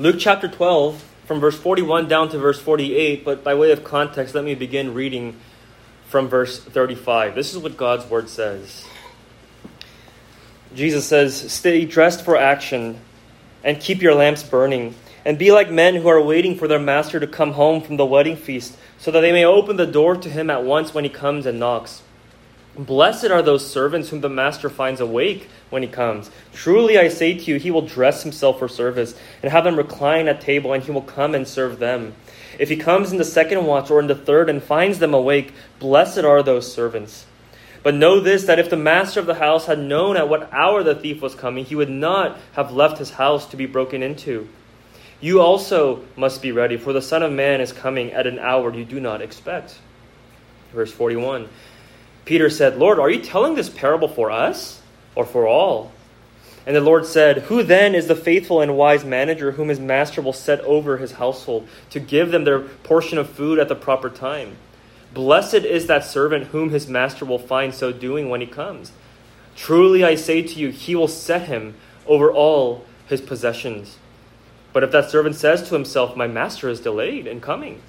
Luke chapter 12, from verse 41 down to verse 48, but by way of context, let me begin reading from verse 35. This is what God's word says. Jesus says, Stay dressed for action and keep your lamps burning, and be like men who are waiting for their master to come home from the wedding feast, so that they may open the door to him at once when he comes and knocks. Blessed are those servants whom the master finds awake when he comes. Truly I say to you, he will dress himself for service and have them recline at table, and he will come and serve them. If he comes in the second watch or in the third and finds them awake, blessed are those servants. But know this that if the master of the house had known at what hour the thief was coming, he would not have left his house to be broken into. You also must be ready, for the Son of Man is coming at an hour you do not expect. Verse 41 Peter said, Lord, are you telling this parable for us or for all? And the Lord said, Who then is the faithful and wise manager whom his master will set over his household to give them their portion of food at the proper time? Blessed is that servant whom his master will find so doing when he comes. Truly I say to you, he will set him over all his possessions. But if that servant says to himself, My master is delayed in coming,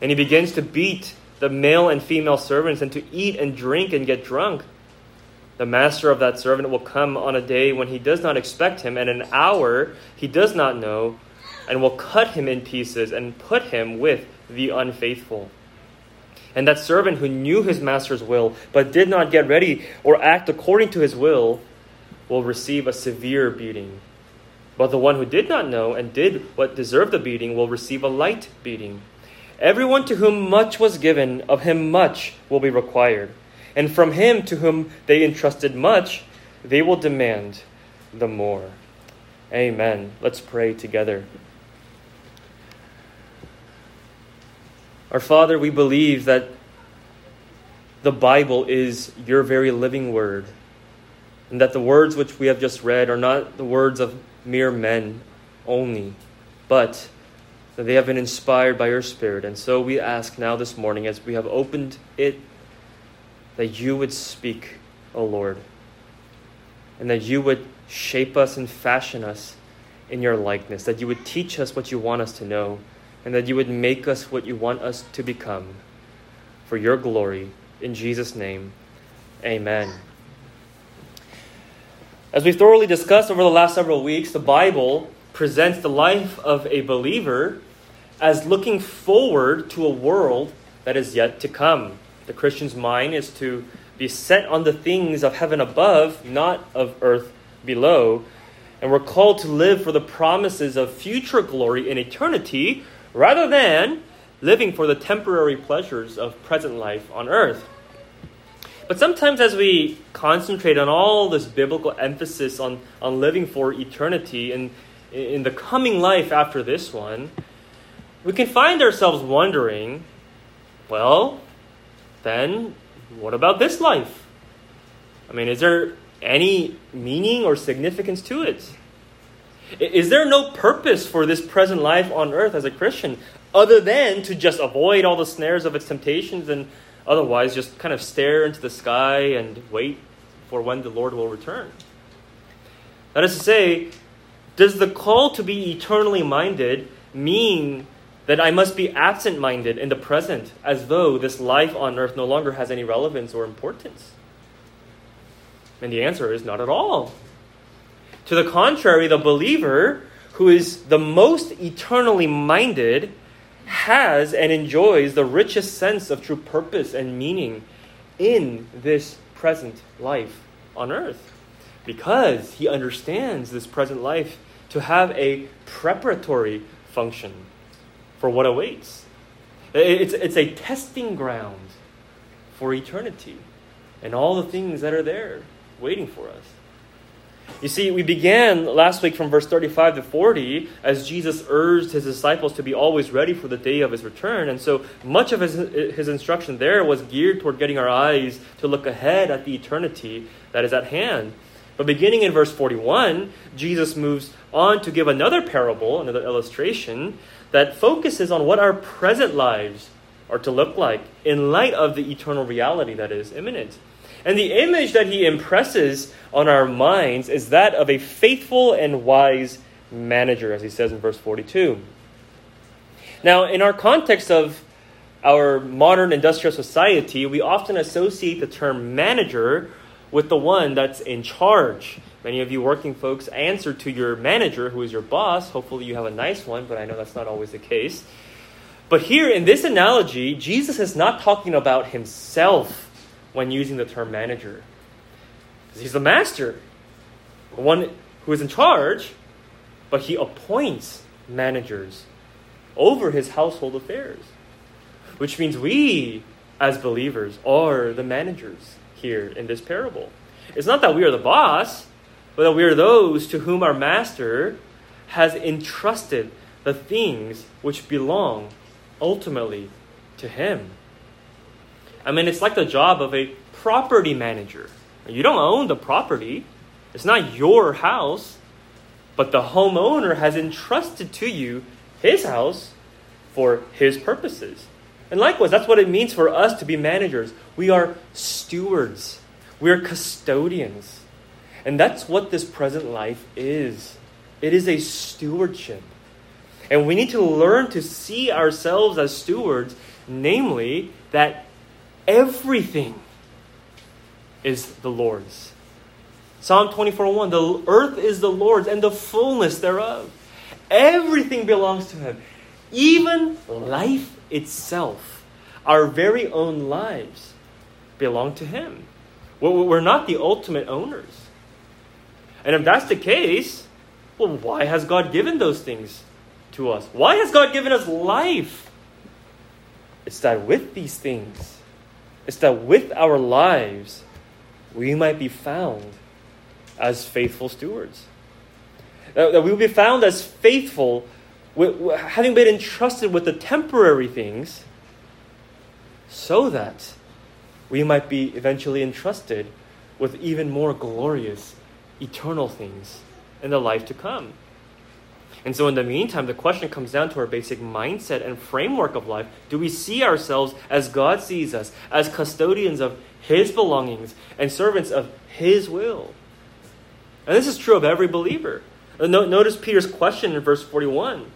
and he begins to beat the male and female servants and to eat and drink and get drunk, the master of that servant will come on a day when he does not expect him, and an hour he does not know, and will cut him in pieces and put him with the unfaithful. And that servant who knew his master's will, but did not get ready or act according to his will, will receive a severe beating. But the one who did not know and did what deserved the beating will receive a light beating. Everyone to whom much was given, of him much will be required. And from him to whom they entrusted much, they will demand the more. Amen. Let's pray together. Our Father, we believe that the Bible is your very living word, and that the words which we have just read are not the words of mere men only, but that they have been inspired by your Spirit. And so we ask now this morning, as we have opened it, that you would speak, O Lord, and that you would shape us and fashion us in your likeness, that you would teach us what you want us to know and that you would make us what you want us to become for your glory. In Jesus' name, amen. As we've thoroughly discussed over the last several weeks, the Bible presents the life of a believer as looking forward to a world that is yet to come. The Christian's mind is to be set on the things of heaven above, not of earth below. And we're called to live for the promises of future glory in eternity rather than living for the temporary pleasures of present life on earth. But sometimes, as we concentrate on all this biblical emphasis on, on living for eternity and in the coming life after this one, we can find ourselves wondering well, then what about this life? I mean, is there any meaning or significance to it? Is there no purpose for this present life on earth as a Christian other than to just avoid all the snares of its temptations and otherwise just kind of stare into the sky and wait for when the Lord will return? That is to say, does the call to be eternally minded mean that I must be absent minded in the present as though this life on earth no longer has any relevance or importance? And the answer is not at all. To the contrary, the believer who is the most eternally minded has and enjoys the richest sense of true purpose and meaning in this present life on earth because he understands this present life to have a preparatory function for what awaits. It's, it's a testing ground for eternity and all the things that are there waiting for us. You see, we began last week from verse 35 to 40 as Jesus urged his disciples to be always ready for the day of his return. And so much of his, his instruction there was geared toward getting our eyes to look ahead at the eternity that is at hand. But beginning in verse 41, Jesus moves on to give another parable, another illustration that focuses on what our present lives are to look like in light of the eternal reality that is imminent. And the image that he impresses on our minds is that of a faithful and wise manager, as he says in verse 42. Now, in our context of our modern industrial society, we often associate the term manager with the one that's in charge. Many of you working folks answer to your manager, who is your boss. Hopefully, you have a nice one, but I know that's not always the case. But here in this analogy, Jesus is not talking about himself when using the term manager. He's the master, the one who is in charge, but he appoints managers over his household affairs, which means we, as believers, are the managers here in this parable. It's not that we are the boss, but that we are those to whom our master has entrusted the things which belong ultimately to him. I mean, it's like the job of a property manager. You don't own the property, it's not your house, but the homeowner has entrusted to you his house for his purposes. And likewise, that's what it means for us to be managers. We are stewards, we are custodians. And that's what this present life is it is a stewardship. And we need to learn to see ourselves as stewards, namely, that everything is the Lord's. Psalm 24 1 The earth is the Lord's and the fullness thereof. Everything belongs to him. Even life itself, our very own lives, belong to him. We're not the ultimate owners. And if that's the case, well, why has God given those things to us? Why has God given us life? It's that with these things, it's that with our lives, we might be found as faithful stewards. That we will be found as faithful, having been entrusted with the temporary things, so that we might be eventually entrusted with even more glorious, eternal things in the life to come. And so, in the meantime, the question comes down to our basic mindset and framework of life. Do we see ourselves as God sees us, as custodians of His belongings and servants of His will? And this is true of every believer. Uh, notice Peter's question in verse 41.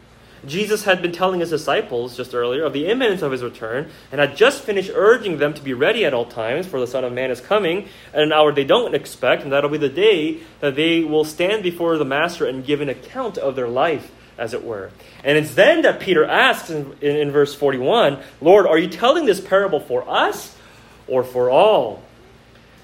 Jesus had been telling his disciples just earlier of the imminence of his return and had just finished urging them to be ready at all times, for the Son of Man is coming at an hour they don't expect, and that'll be the day that they will stand before the Master and give an account of their life, as it were. And it's then that Peter asks in, in, in verse 41 Lord, are you telling this parable for us or for all?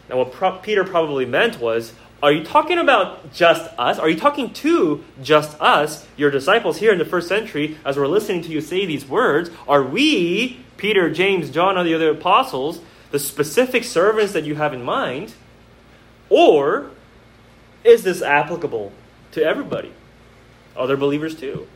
Now, what Pro- Peter probably meant was, are you talking about just us? Are you talking to just us, your disciples here in the first century, as we're listening to you say these words? Are we, Peter, James, John, and the other apostles, the specific servants that you have in mind? Or is this applicable to everybody, other believers too?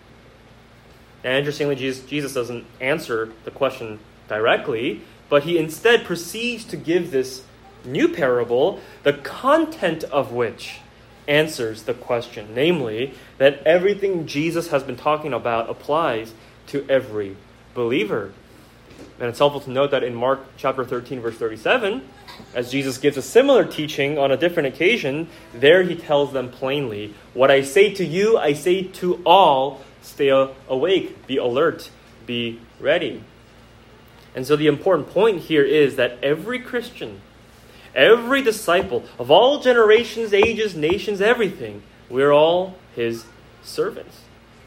And interestingly, Jesus, Jesus doesn't answer the question directly, but he instead proceeds to give this new parable, the content of which answers the question, namely, that everything Jesus has been talking about applies to every believer. And it's helpful to note that in Mark chapter 13, verse 37, as Jesus gives a similar teaching on a different occasion, there he tells them plainly, What I say to you, I say to all, stay awake, be alert, be ready. And so the important point here is that every Christian every disciple of all generations, ages, nations, everything, we're all his servants.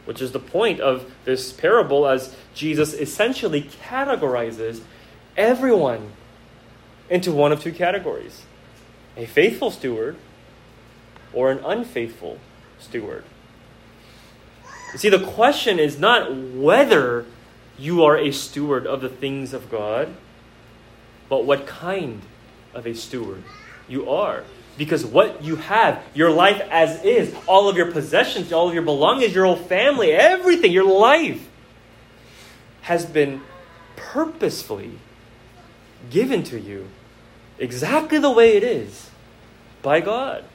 Which is the point of this parable as Jesus essentially categorizes everyone into one of two categories a faithful steward or an unfaithful steward. You see, the question is not whether you are a steward of the things of God, but what kind of a steward. You are. Because what you have, your life as is, all of your possessions, all of your belongings, your whole family, everything, your life has been purposefully given to you exactly the way it is by God.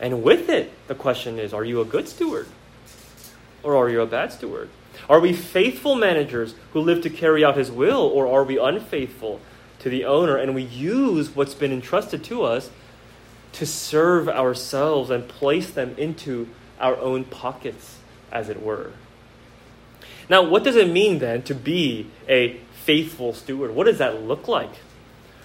And with it, the question is are you a good steward? Or are you a bad steward? Are we faithful managers who live to carry out His will, or are we unfaithful to the owner, and we use what's been entrusted to us to serve ourselves and place them into our own pockets, as it were. Now, what does it mean then to be a faithful steward? What does that look like?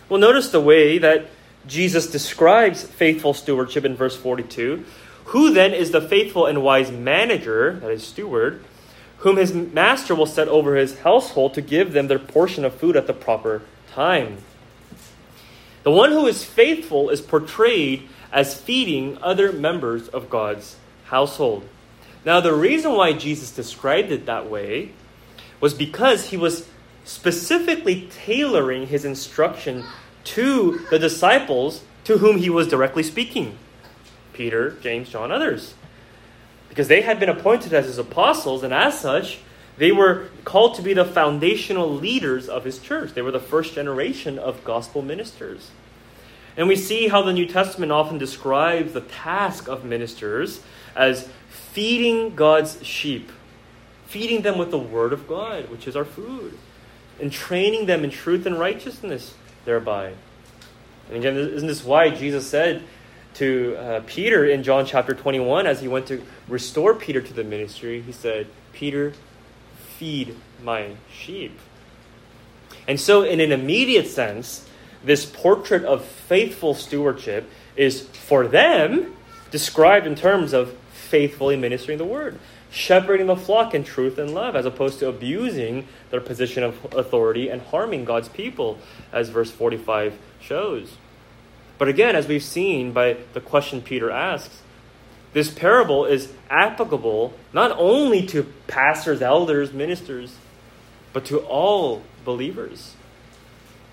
Well, notice the way that Jesus describes faithful stewardship in verse 42. Who then is the faithful and wise manager, that is, steward, whom his master will set over his household to give them their portion of food at the proper time? The one who is faithful is portrayed as feeding other members of God's household. Now, the reason why Jesus described it that way was because he was specifically tailoring his instruction to the disciples to whom he was directly speaking Peter, James, John, others. Because they had been appointed as his apostles, and as such, they were called to be the foundational leaders of his church. They were the first generation of gospel ministers. And we see how the New Testament often describes the task of ministers as feeding God's sheep, feeding them with the Word of God, which is our food, and training them in truth and righteousness thereby. And again, isn't this why Jesus said to uh, Peter in John chapter 21, as he went to restore Peter to the ministry, he said, Peter, feed my sheep. And so, in an immediate sense, this portrait of faithful stewardship is for them described in terms of faithfully ministering the word, shepherding the flock in truth and love, as opposed to abusing their position of authority and harming God's people, as verse 45 shows. But again, as we've seen by the question Peter asks, this parable is applicable not only to pastors, elders, ministers, but to all believers.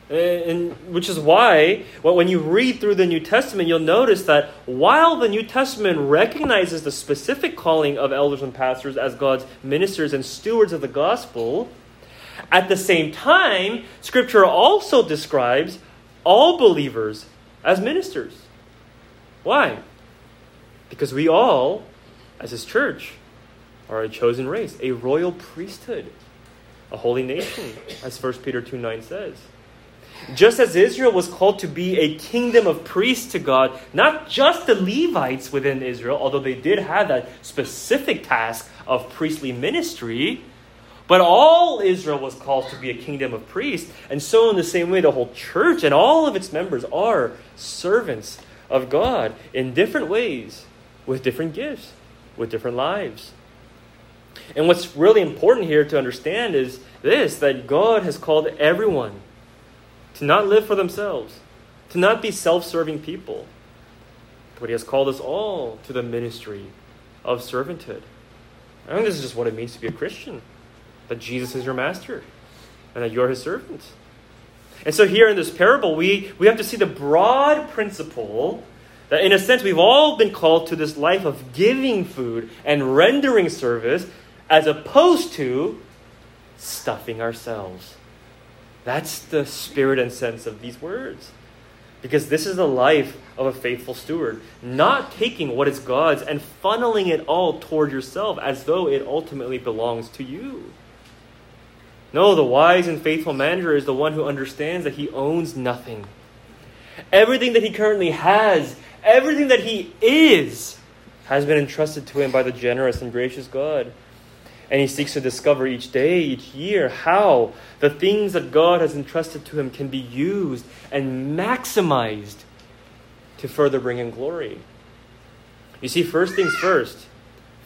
And which is why, when you read through the New Testament, you'll notice that while the New Testament recognizes the specific calling of elders and pastors as God's ministers and stewards of the gospel, at the same time, Scripture also describes all believers as ministers. Why? Because we all, as His church, are a chosen race, a royal priesthood, a holy nation, as 1 Peter 2 9 says. Just as Israel was called to be a kingdom of priests to God, not just the Levites within Israel, although they did have that specific task of priestly ministry, but all Israel was called to be a kingdom of priests. And so, in the same way, the whole church and all of its members are servants of God in different ways, with different gifts, with different lives. And what's really important here to understand is this that God has called everyone to not live for themselves, to not be self serving people. But He has called us all to the ministry of servanthood. I think this is just what it means to be a Christian that Jesus is your master and that you're His servant. And so, here in this parable, we, we have to see the broad principle that, in a sense, we've all been called to this life of giving food and rendering service as opposed to stuffing ourselves. That's the spirit and sense of these words. Because this is the life of a faithful steward, not taking what is God's and funneling it all toward yourself as though it ultimately belongs to you. No, the wise and faithful manager is the one who understands that he owns nothing. Everything that he currently has, everything that he is, has been entrusted to him by the generous and gracious God. And he seeks to discover each day, each year, how the things that God has entrusted to him can be used and maximized to further bring him glory. You see, first things first,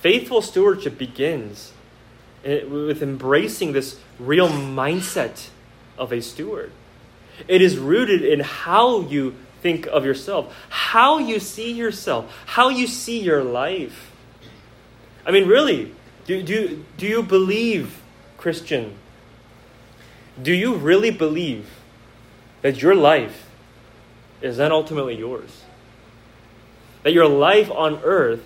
faithful stewardship begins with embracing this real mindset of a steward. It is rooted in how you think of yourself, how you see yourself, how you see your life. I mean, really, do, do, do you believe, Christian? Do you really believe that your life is then ultimately yours? That your life on earth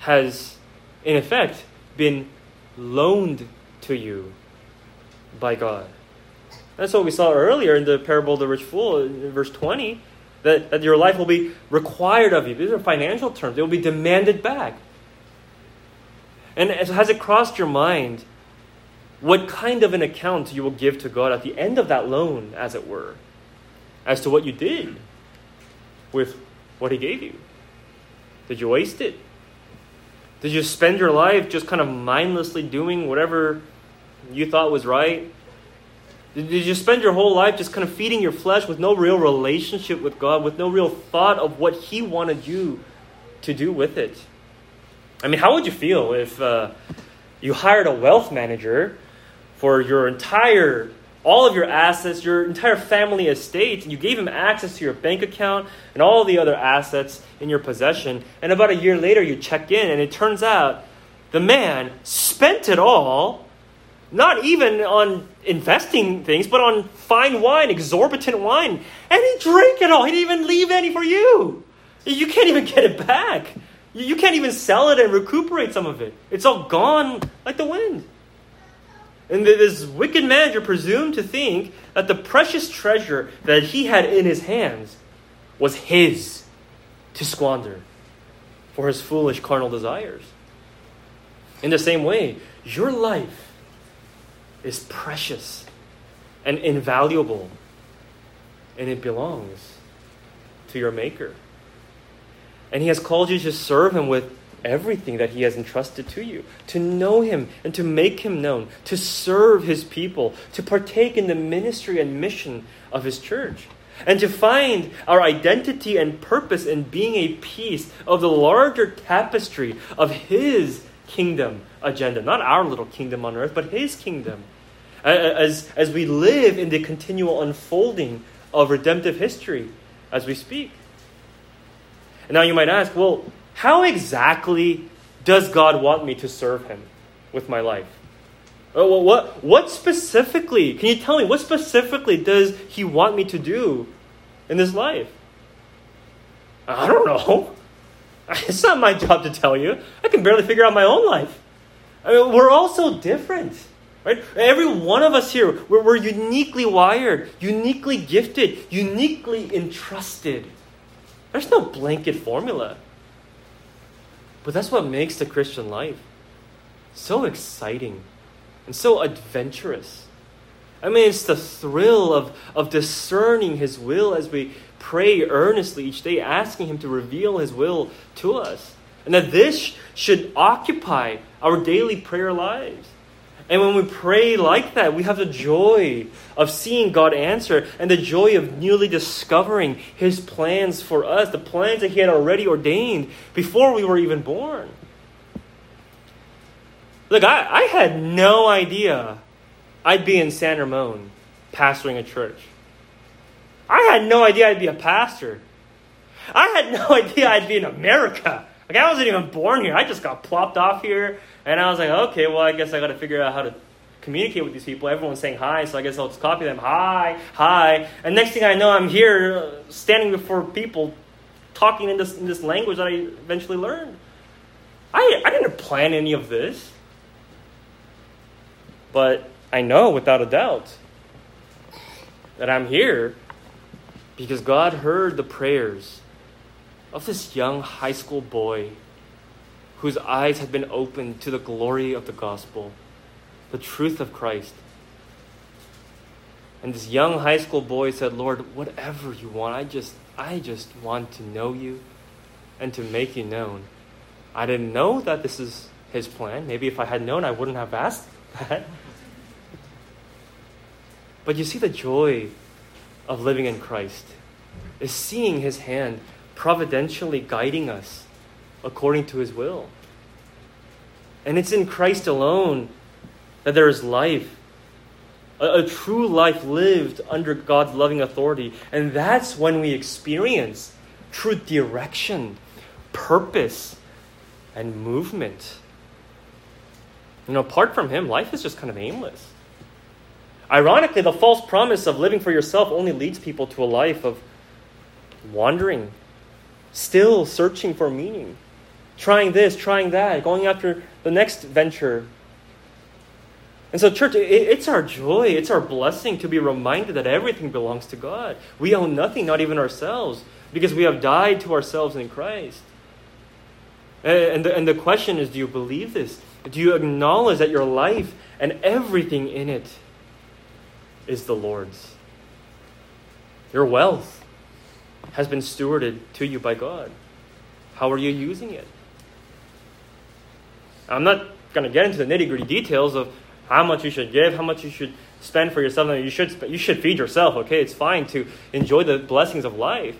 has, in effect, been loaned to you by God. That's what we saw earlier in the parable of the rich fool, in verse 20, that, that your life will be required of you. These are financial terms, it will be demanded back. And has it crossed your mind what kind of an account you will give to God at the end of that loan, as it were, as to what you did with what He gave you? Did you waste it? Did you spend your life just kind of mindlessly doing whatever you thought was right? Did you spend your whole life just kind of feeding your flesh with no real relationship with God, with no real thought of what He wanted you to do with it? I mean, how would you feel if uh, you hired a wealth manager for your entire all of your assets, your entire family estate, and you gave him access to your bank account and all the other assets in your possession. And about a year later, you check in, and it turns out the man spent it all, not even on investing things, but on fine wine, exorbitant wine. And he drank it all. He didn't even leave any for you. You can't even get it back. You can't even sell it and recuperate some of it. It's all gone like the wind. And this wicked manager presumed to think that the precious treasure that he had in his hands was his to squander for his foolish carnal desires. In the same way, your life is precious and invaluable, and it belongs to your Maker. And He has called you to serve Him with everything that He has entrusted to you, to know Him and to make Him known, to serve His people, to partake in the ministry and mission of His church, and to find our identity and purpose in being a piece of the larger tapestry of His kingdom agenda, not our little kingdom on earth, but His kingdom. As, as we live in the continual unfolding of redemptive history as we speak. And now you might ask, well, how exactly does God want me to serve Him with my life? Oh, what, what specifically, can you tell me, what specifically does He want me to do in this life? I don't know. It's not my job to tell you. I can barely figure out my own life. I mean, we're all so different. Right? Every one of us here, we're, we're uniquely wired, uniquely gifted, uniquely entrusted. There's no blanket formula. But that's what makes the Christian life so exciting and so adventurous. I mean, it's the thrill of, of discerning His will as we pray earnestly each day, asking Him to reveal His will to us. And that this should occupy our daily prayer lives. And when we pray like that, we have the joy of seeing God answer and the joy of newly discovering His plans for us, the plans that He had already ordained before we were even born. Look, I, I had no idea I'd be in San Ramon pastoring a church. I had no idea I'd be a pastor. I had no idea I'd be in America. Like, I wasn't even born here. I just got plopped off here and I was like, okay, well, I guess I got to figure out how to communicate with these people. Everyone's saying hi, so I guess I'll just copy them. Hi, hi. And next thing I know, I'm here uh, standing before people talking in this, in this language that I eventually learned. I, I didn't plan any of this. But I know without a doubt that I'm here because God heard the prayers of this young high school boy whose eyes had been opened to the glory of the gospel, the truth of Christ. And this young high school boy said, Lord, whatever you want, I just, I just want to know you and to make you known. I didn't know that this is his plan. Maybe if I had known, I wouldn't have asked that. But you see, the joy of living in Christ is seeing his hand providentially guiding us according to his will. And it's in Christ alone that there is life. A, a, true life lived under God's loving authority. And that's when we experience true direction, purpose, and movement. You know, apart from Him, life is just kind of aimless. Ironically, the false promise of living for yourself only leads people to a life of wandering, still searching for meaning trying this, trying that, going after the next venture. And so, church, it's our joy, it's our blessing to be reminded that everything belongs to God. We own nothing, not even ourselves, because we have died to ourselves in Christ. And the, and the question is do you believe this? Do you acknowledge that your life and everything in it is the Lord's? Your wealth has been stewarded to you by God. How are you using it? I'm not going to get into the nitty gritty details of how much you should give, how much you should spend for yourself. you should you should feed yourself. Okay, it's fine to enjoy the blessings of life,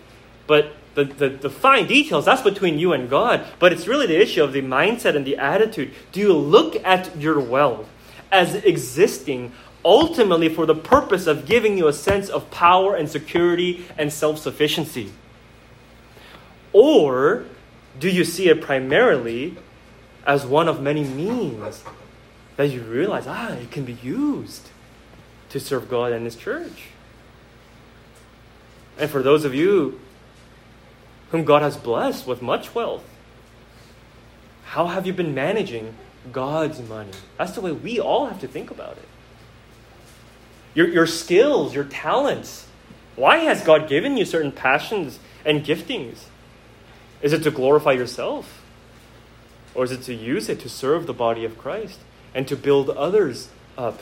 but the, the, the fine details that's between you and God. But it's really the issue of the mindset and the attitude. Do you look at your wealth as existing ultimately for the purpose of giving you a sense of power and security and self sufficiency? Or do you see it primarily as one of many means that you realize, ah, it can be used to serve God and His church? And for those of you whom God has blessed with much wealth, how have you been managing God's money? That's the way we all have to think about it. Your, your skills, your talents. Why has God given you certain passions and giftings? Is it to glorify yourself? Or is it to use it to serve the body of Christ and to build others up,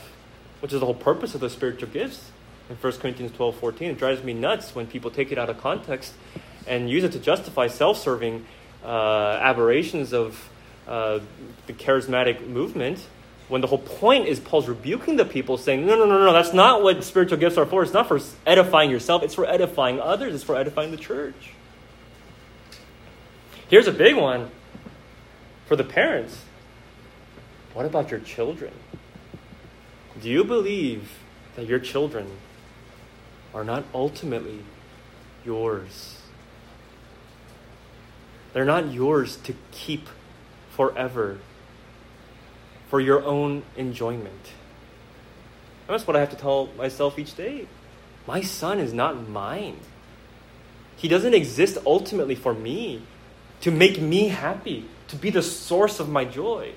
which is the whole purpose of the spiritual gifts? In 1 Corinthians 12 14, it drives me nuts when people take it out of context and use it to justify self serving uh, aberrations of uh, the charismatic movement when the whole point is Paul's rebuking the people, saying, no, no, no, no, that's not what spiritual gifts are for. It's not for edifying yourself, it's for edifying others, it's for edifying the church. Here's a big one for the parents. What about your children? Do you believe that your children are not ultimately yours? They're not yours to keep forever for your own enjoyment. And That's what I have to tell myself each day. My son is not mine. He doesn't exist ultimately for me, to make me happy, to be the source of my joy.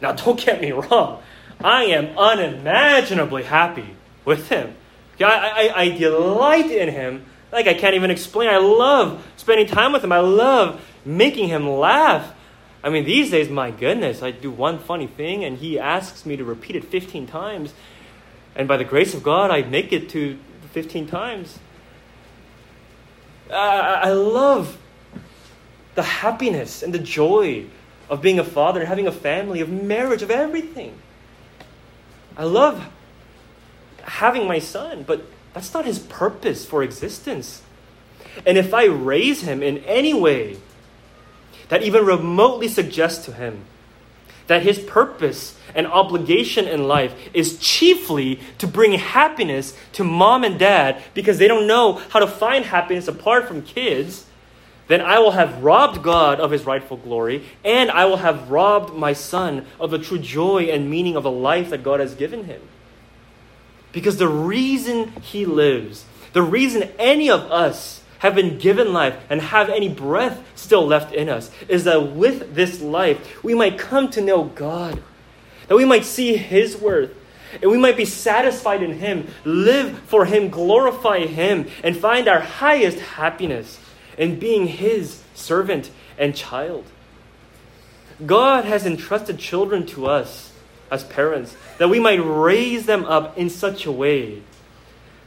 Now, don't get me wrong. I am unimaginably happy with him. I, I, I delight in him like I can't even explain. I love spending time with him. I love making him laugh. I mean, these days, my goodness, I do one funny thing and he asks me to repeat it 15 times. And by the grace of God, I make it to 15 times. I, I love the happiness and the joy of being a father having a family, of marriage, of everything. I love having my son, but that's not his purpose for existence. And if I raise him in any way that even remotely suggests to him that his purpose and obligation in life is chiefly to bring happiness to mom and dad because they don't know how to find happiness apart from kids, then I will have robbed God of his rightful glory, and I will have robbed my son of the true joy and meaning of the life that God has given him. Because the reason he lives, the reason any of us have been given life and have any breath still left in us is that with this life, we might come to know God, that we might see His worth, and we might be satisfied in Him, live for Him, glorify Him, and find our highest happiness in being His servant and child. God has entrusted children to us as parents that we might raise them up in such a way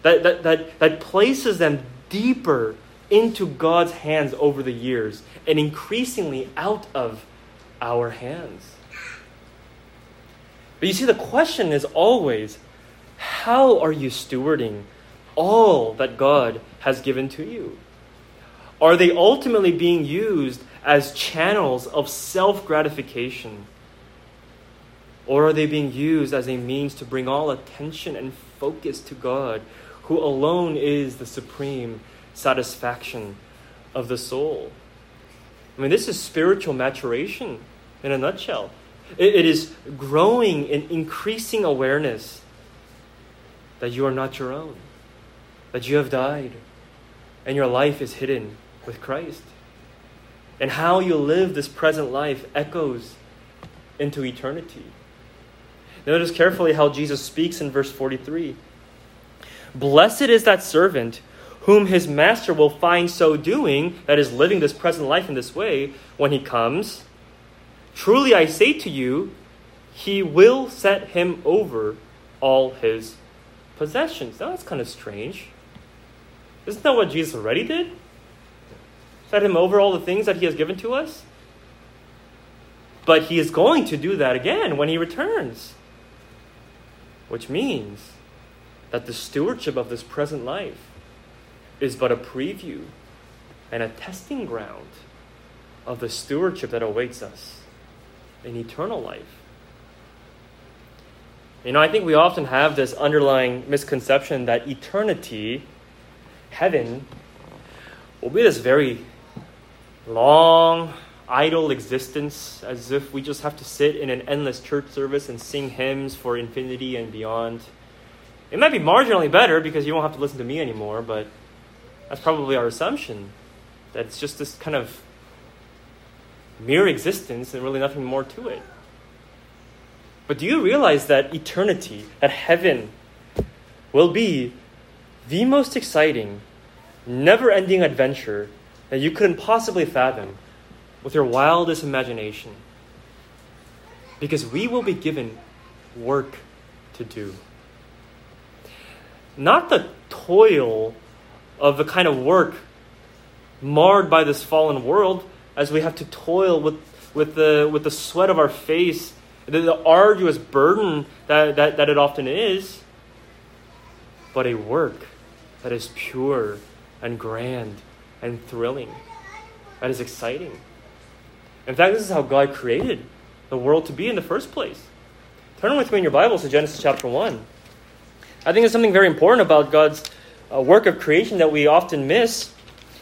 that, that, that, that places them deeper into God's hands over the years and increasingly out of our hands. But you see, the question is always how are you stewarding all that God has given to you? Are they ultimately being used as channels of self gratification? Or are they being used as a means to bring all attention and focus to God, who alone is the supreme satisfaction of the soul. I mean, this is spiritual maturation in a nutshell. it, it is growing in increasing awareness that you are not your own, that you have died, and your life is hidden with Christ. And how you live this present life echoes into eternity. Notice carefully how Jesus speaks in verse 43. Blessed is that servant whom his master will find so doing, that is, living this present life in this way, when he comes. Truly I say to you, he will set him over all his possessions. Now that's kind of strange. Isn't that what Jesus already did? Set him over all the things that he has given to us? But he is going to do that again when he returns. Which means that the stewardship of this present life is but a preview and a testing ground of the stewardship that awaits us in eternal life. You know, I think we often have this underlying misconception that eternity, heaven, will be this very long, idle existence as if we just have to sit in an endless church service and sing hymns for infinity and beyond. It might be marginally better because you won't have to listen to me anymore, but that's probably our assumption that it's just this kind of mere existence and really nothing more to it. But do you realize that eternity, that heaven, will be the most exciting, never ending adventure that you couldn't possibly fathom with your wildest imagination? Because we will be given work to do. Not the toil of the kind of work marred by this fallen world as we have to toil with, with, the, with the sweat of our face, the, the arduous burden that, that, that it often is, but a work that is pure and grand and thrilling, that is exciting. In fact, this is how God created the world to be in the first place. Turn with me in your Bibles to Genesis chapter 1. I think there's something very important about God's uh, work of creation that we often miss.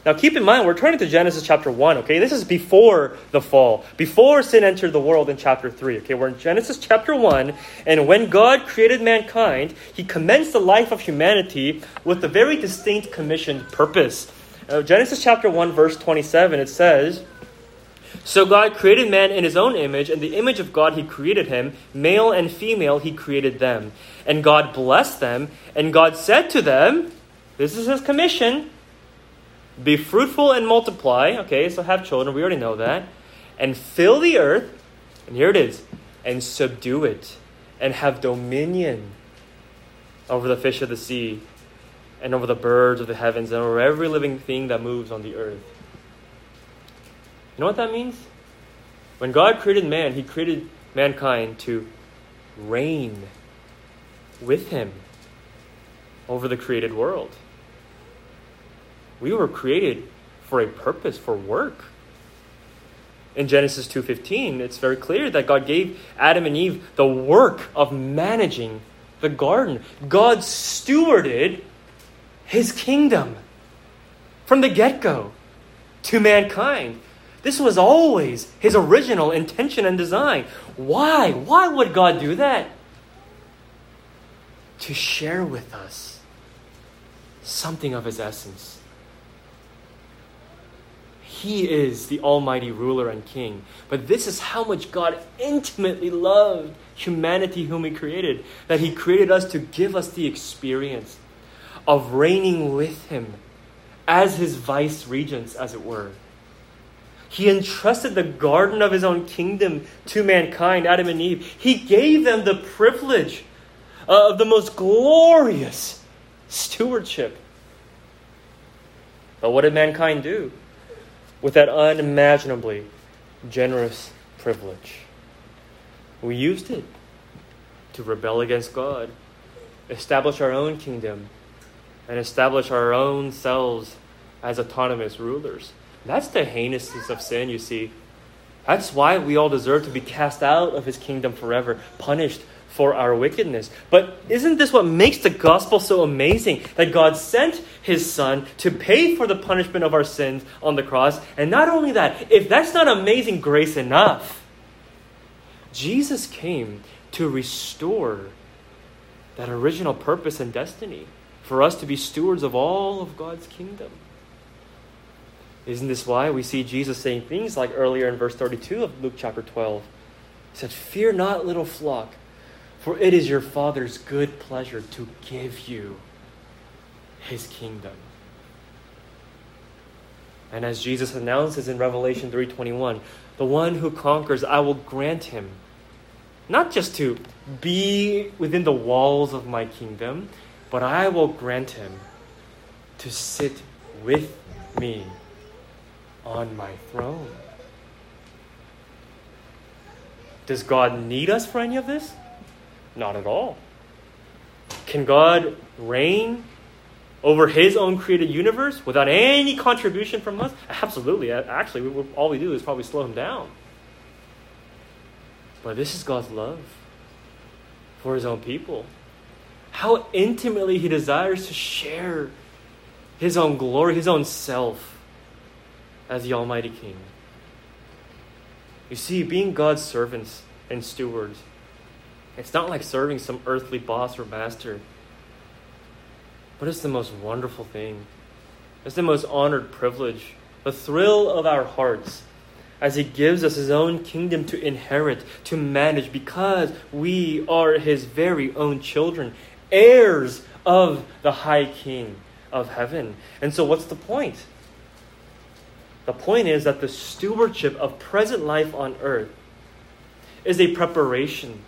Now, keep in mind, we're turning to Genesis chapter 1, okay? This is before the fall, before sin entered the world in chapter 3, okay? We're in Genesis chapter 1, and when God created mankind, he commenced the life of humanity with a very distinct commissioned purpose. Uh, Genesis chapter 1, verse 27, it says, So God created man in his own image, and the image of God he created him, male and female he created them. And God blessed them, and God said to them, This is his commission be fruitful and multiply. Okay, so have children. We already know that. And fill the earth. And here it is. And subdue it. And have dominion over the fish of the sea. And over the birds of the heavens. And over every living thing that moves on the earth. You know what that means? When God created man, He created mankind to reign with Him over the created world. We were created for a purpose, for work. In Genesis 2:15, it's very clear that God gave Adam and Eve the work of managing the garden. God stewarded his kingdom from the get-go to mankind. This was always his original intention and design. Why? Why would God do that? To share with us something of his essence. He is the Almighty ruler and King. But this is how much God intimately loved humanity, whom He created, that He created us to give us the experience of reigning with Him as His vice regents, as it were. He entrusted the garden of His own kingdom to mankind, Adam and Eve. He gave them the privilege of the most glorious stewardship. But what did mankind do? With that unimaginably generous privilege. We used it to rebel against God, establish our own kingdom, and establish our own selves as autonomous rulers. That's the heinousness of sin, you see. That's why we all deserve to be cast out of his kingdom forever, punished for our wickedness. But isn't this what makes the gospel so amazing? That God sent his son to pay for the punishment of our sins on the cross. And not only that, if that's not amazing grace enough, Jesus came to restore that original purpose and destiny for us to be stewards of all of God's kingdom. Isn't this why we see Jesus saying things like earlier in verse 32 of Luke chapter 12? He said, Fear not, little flock for it is your Father's good pleasure to give you his kingdom. And as Jesus announces in Revelation 3:21, the one who conquers I will grant him not just to be within the walls of my kingdom, but I will grant him to sit with me on my throne. Does God need us for any of this? Not at all. Can God reign over His own created universe without any contribution from us? Absolutely. Actually, all we do is probably slow Him down. But this is God's love for His own people. How intimately He desires to share His own glory, His own self as the Almighty King. You see, being God's servants and stewards, it's not like serving some earthly boss or master, but it's the most wonderful thing. It's the most honored privilege, the thrill of our hearts as He gives us His own kingdom to inherit, to manage, because we are His very own children, heirs of the High King of heaven. And so, what's the point? The point is that the stewardship of present life on earth is a preparation,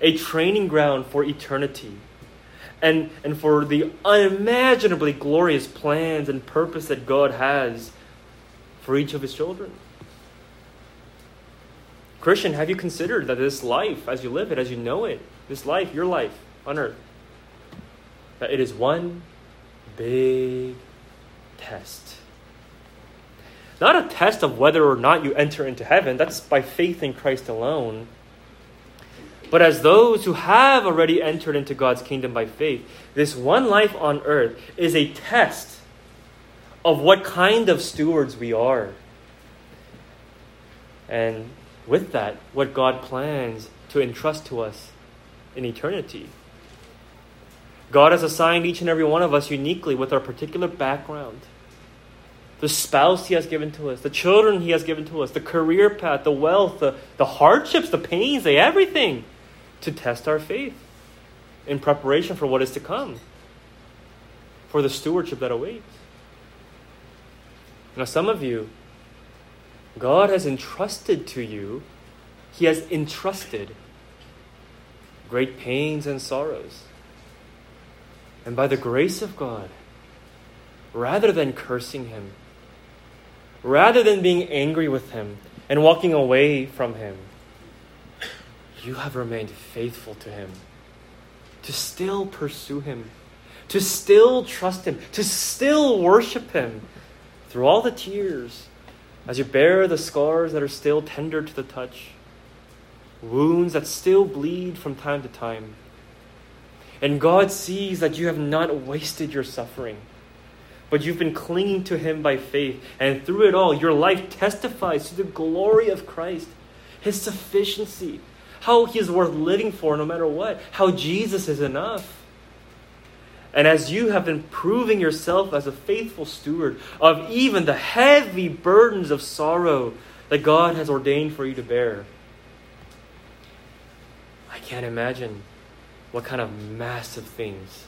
a training ground for eternity, and, and for the unimaginably glorious plans and purpose that God has for each of his children. Christian, have you considered that this life, as you live it, as you know it, this life, your life on earth, that it is one big test? Not a test of whether or not you enter into heaven, that's by faith in Christ alone. But as those who have already entered into God's kingdom by faith, this one life on earth is a test of what kind of stewards we are. And with that, what God plans to entrust to us in eternity. God has assigned each and every one of us uniquely with our particular background the spouse He has given to us, the children He has given to us, the career path, the wealth, the, the hardships, the pains, the everything to test our faith in preparation for what is to come, for the stewardship that awaits. Now, some of you, God has entrusted to you, He has entrusted great pains and sorrows. And by the grace of God, rather than cursing Him, rather than being angry with him and walking away from him, you have remained faithful to him, to still pursue him, to still trust him, to still worship him through all the tears as you bear the scars that are still tender to the touch, wounds that still bleed from time to time. And God sees that you have not wasted your suffering but you've been clinging to Him by faith. And through it all, your life testifies to the glory of Christ, His sufficiency, how He is worth living for no matter what, how Jesus is enough. And as you have been proving yourself as a faithful steward of even the heavy burdens of sorrow that God has ordained for you to bear, I can't imagine what kind of massive things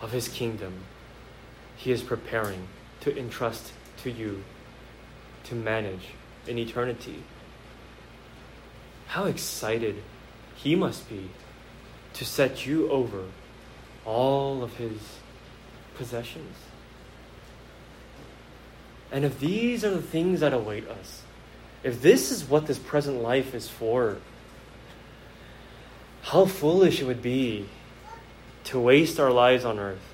of His kingdom he is preparing to entrust to you to manage in eternity. How excited He must be to set you over all of His possessions. And if these are the things that await us, if this is what this present life is for, how foolish it would be to waste our lives on earth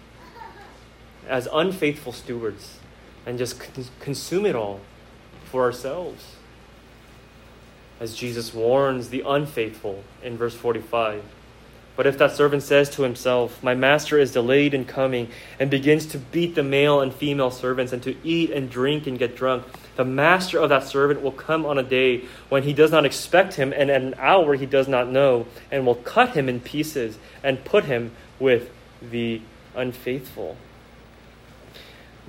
as unfaithful stewards and just consume it all for ourselves. As Jesus warns the unfaithful in verse 45. But if that servant says to himself, My master is delayed in coming, and begins to beat the male and female servants, and to eat and drink and get drunk, the master of that servant will come on a day when he does not expect him, and at an hour he does not know, and will cut him in pieces and put him with the unfaithful.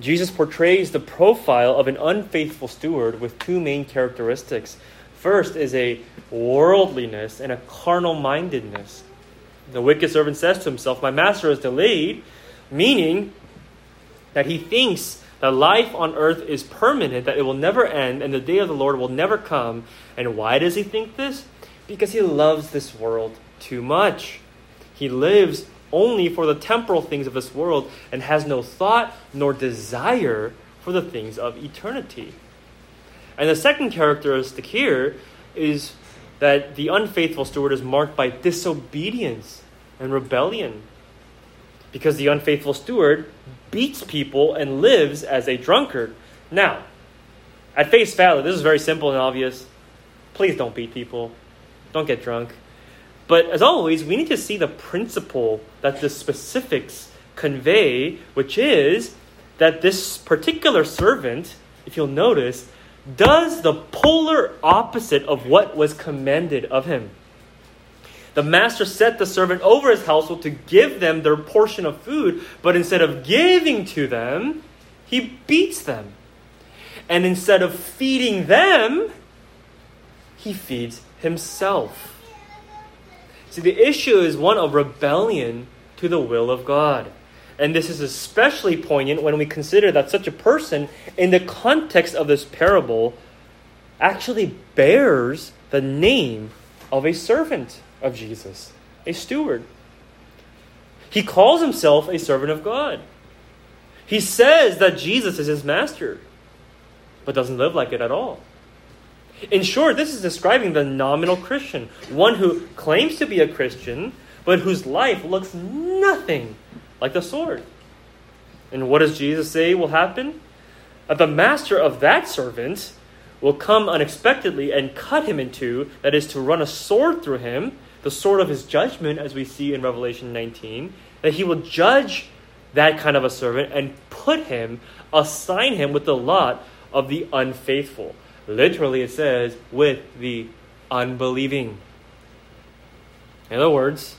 Jesus portrays the profile of an unfaithful steward with two main characteristics. First is a worldliness and a carnal mindedness. The wicked servant says to himself, My master is delayed, meaning that he thinks that life on earth is permanent, that it will never end, and the day of the Lord will never come. And why does he think this? Because he loves this world too much. He lives only for the temporal things of this world and has no thought nor desire for the things of eternity. And the second characteristic here is that the unfaithful steward is marked by disobedience and rebellion. Because the unfaithful steward beats people and lives as a drunkard. Now, at face value, this is very simple and obvious. Please don't beat people, don't get drunk. But as always, we need to see the principle that the specifics convey, which is that this particular servant, if you'll notice, does the polar opposite of what was commanded of him. The master set the servant over his household to give them their portion of food, but instead of giving to them, he beats them. And instead of feeding them, he feeds himself. See, the issue is one of rebellion to the will of God. And this is especially poignant when we consider that such a person, in the context of this parable, actually bears the name of a servant of Jesus, a steward. He calls himself a servant of God. He says that Jesus is his master, but doesn't live like it at all. In short, this is describing the nominal Christian, one who claims to be a Christian, but whose life looks nothing like the sword. And what does Jesus say will happen? That the master of that servant will come unexpectedly and cut him in two, that is, to run a sword through him, the sword of his judgment, as we see in Revelation 19, that he will judge that kind of a servant and put him, assign him with the lot of the unfaithful. Literally, it says, with the unbelieving. In other words,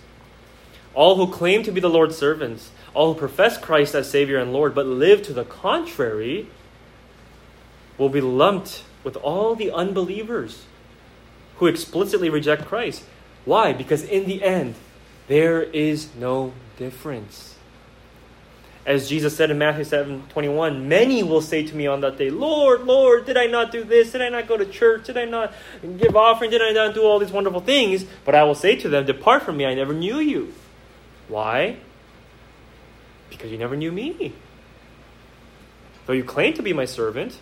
all who claim to be the Lord's servants, all who profess Christ as Savior and Lord, but live to the contrary, will be lumped with all the unbelievers who explicitly reject Christ. Why? Because in the end, there is no difference. As Jesus said in Matthew 7 21, many will say to me on that day, Lord, Lord, did I not do this? Did I not go to church? Did I not give offering? Did I not do all these wonderful things? But I will say to them, Depart from me, I never knew you. Why? Because you never knew me. Though you claim to be my servant,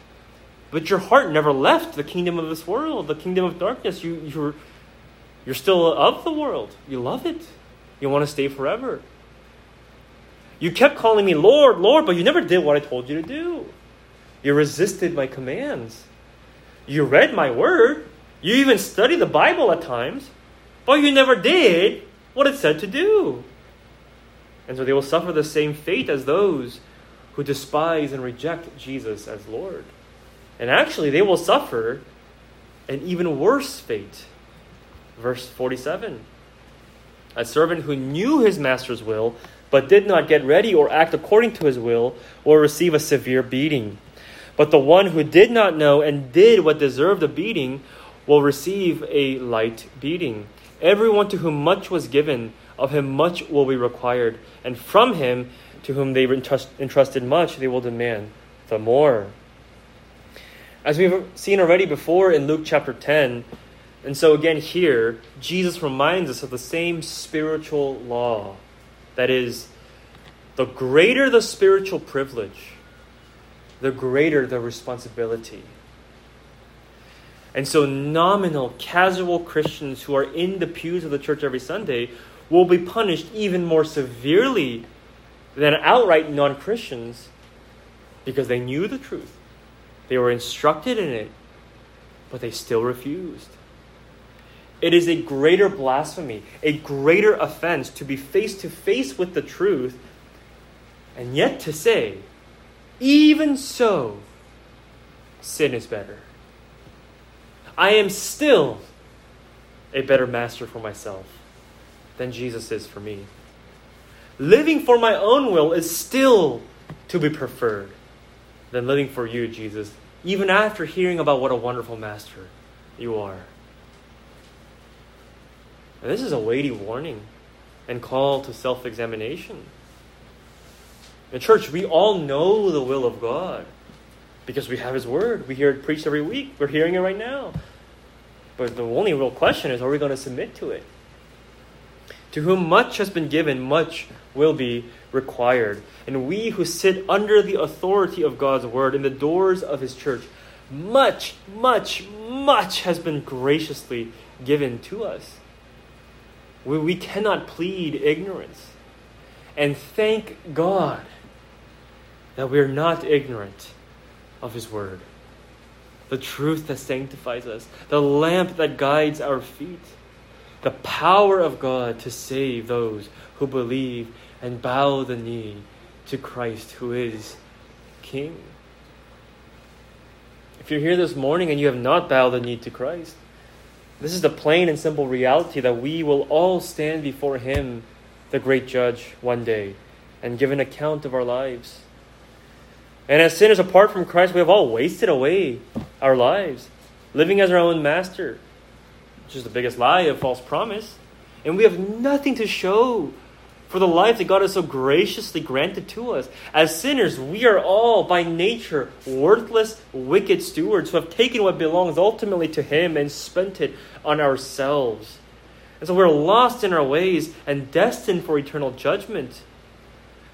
but your heart never left the kingdom of this world, the kingdom of darkness. You, you're, you're still of the world. You love it. You want to stay forever. You kept calling me Lord, Lord, but you never did what I told you to do. You resisted my commands. You read my word. You even studied the Bible at times, but you never did what it said to do. And so they will suffer the same fate as those who despise and reject Jesus as Lord. And actually, they will suffer an even worse fate. Verse 47 A servant who knew his master's will but did not get ready or act according to his will, will receive a severe beating. But the one who did not know and did what deserved a beating will receive a light beating. Everyone to whom much was given, of him much will be required, and from him to whom they entrusted much, they will demand the more. As we've seen already before in Luke chapter 10, and so again here, Jesus reminds us of the same spiritual law that is, the greater the spiritual privilege, the greater the responsibility. And so, nominal, casual Christians who are in the pews of the church every Sunday will be punished even more severely than outright non Christians because they knew the truth. They were instructed in it, but they still refused. It is a greater blasphemy, a greater offense to be face to face with the truth and yet to say, even so, sin is better. I am still a better master for myself than Jesus is for me. Living for my own will is still to be preferred than living for you, Jesus, even after hearing about what a wonderful master you are. And this is a weighty warning and call to self examination. In church, we all know the will of God because we have His Word. We hear it preached every week. We're hearing it right now. But the only real question is are we going to submit to it? To whom much has been given, much will be required. And we who sit under the authority of God's Word in the doors of His church, much, much, much has been graciously given to us. We, we cannot plead ignorance. And thank God that we are not ignorant of His Word. The truth that sanctifies us, the lamp that guides our feet, the power of God to save those who believe and bow the knee to Christ, who is King. If you're here this morning and you have not bowed the knee to Christ, this is the plain and simple reality that we will all stand before Him, the great judge, one day and give an account of our lives. And as sinners apart from Christ, we have all wasted away our lives, living as our own master, which is the biggest lie of false promise. And we have nothing to show for the life that God has so graciously granted to us. As sinners, we are all by nature worthless, wicked stewards who have taken what belongs ultimately to Him and spent it on ourselves. And so we're lost in our ways and destined for eternal judgment.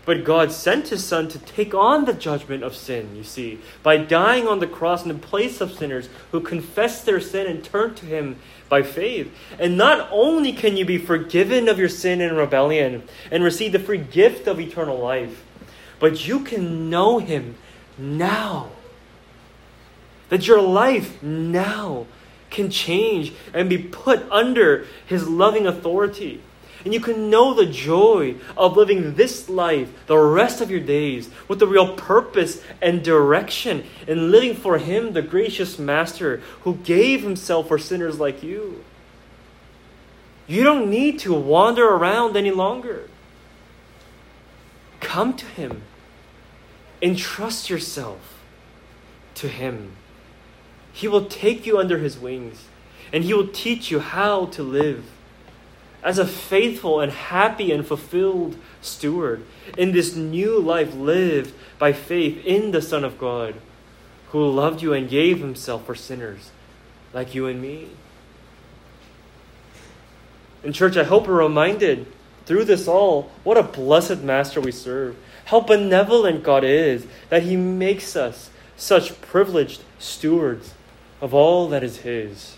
But God sent His Son to take on the judgment of sin, you see, by dying on the cross in the place of sinners who confess their sin and turn to Him by faith. And not only can you be forgiven of your sin and rebellion and receive the free gift of eternal life, but you can know Him now. That your life now can change and be put under His loving authority. And you can know the joy of living this life the rest of your days with the real purpose and direction in living for Him, the gracious Master who gave Himself for sinners like you. You don't need to wander around any longer. Come to Him. Entrust yourself to Him. He will take you under His wings and He will teach you how to live as a faithful and happy and fulfilled steward in this new life lived by faith in the Son of God, who loved you and gave himself for sinners like you and me. In church, I hope we're reminded through this all what a blessed Master we serve, how benevolent God is that He makes us such privileged stewards of all that is His.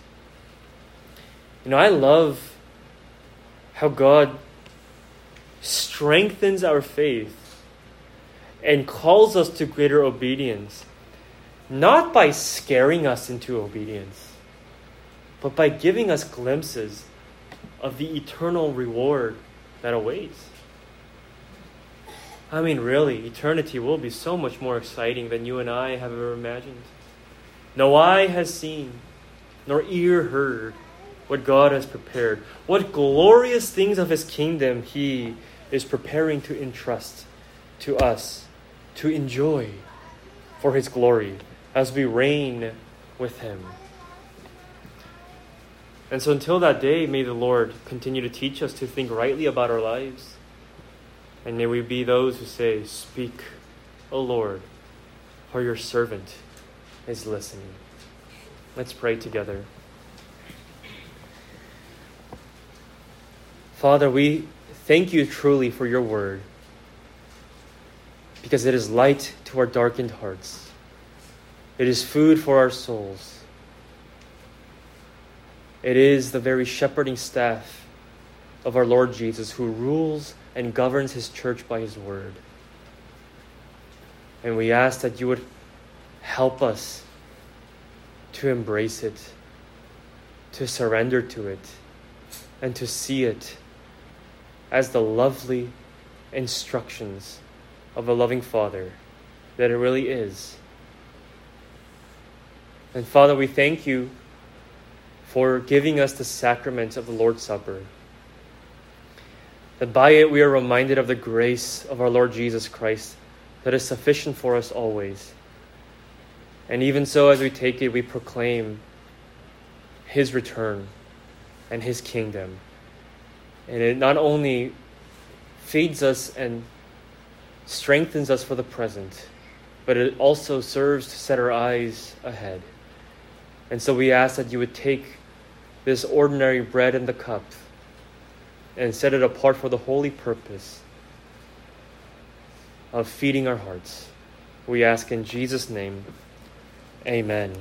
You know, I love how God strengthens our faith and calls us to greater obedience, not by scaring us into obedience, but by giving us glimpses of the eternal reward that awaits. I mean, really, eternity will be so much more exciting than you and I have ever imagined. No eye has seen, nor ear heard what God has prepared, what glorious things of His kingdom He is preparing to entrust to us to enjoy for His glory as we reign with Him. And so until that day, may the Lord continue to teach us to think rightly about our lives. And may we be those who say, Speak, O Lord, for your servant is listening. Let's pray together. Father, we thank you truly for your word because it is light to our darkened hearts, it is food for our souls, it is the very shepherding staff of our Lord Jesus who rules and governs his church by his word. And we ask that you would help us to embrace it, to surrender to it, and to see it as the lovely instructions of a loving Father that it really is. And Father, we thank you for giving us the sacrament of the Lord's Supper. That by it we are reminded of the grace of our Lord Jesus Christ that is sufficient for us always. And even so, as we take it, we proclaim His return and His kingdom. And it not only feeds us and strengthens us for the present, but it also serves to set our eyes ahead. And so we ask that you would take this ordinary bread and the cup and set it apart for the holy purpose of feeding our hearts. We ask in Jesus' name, amen.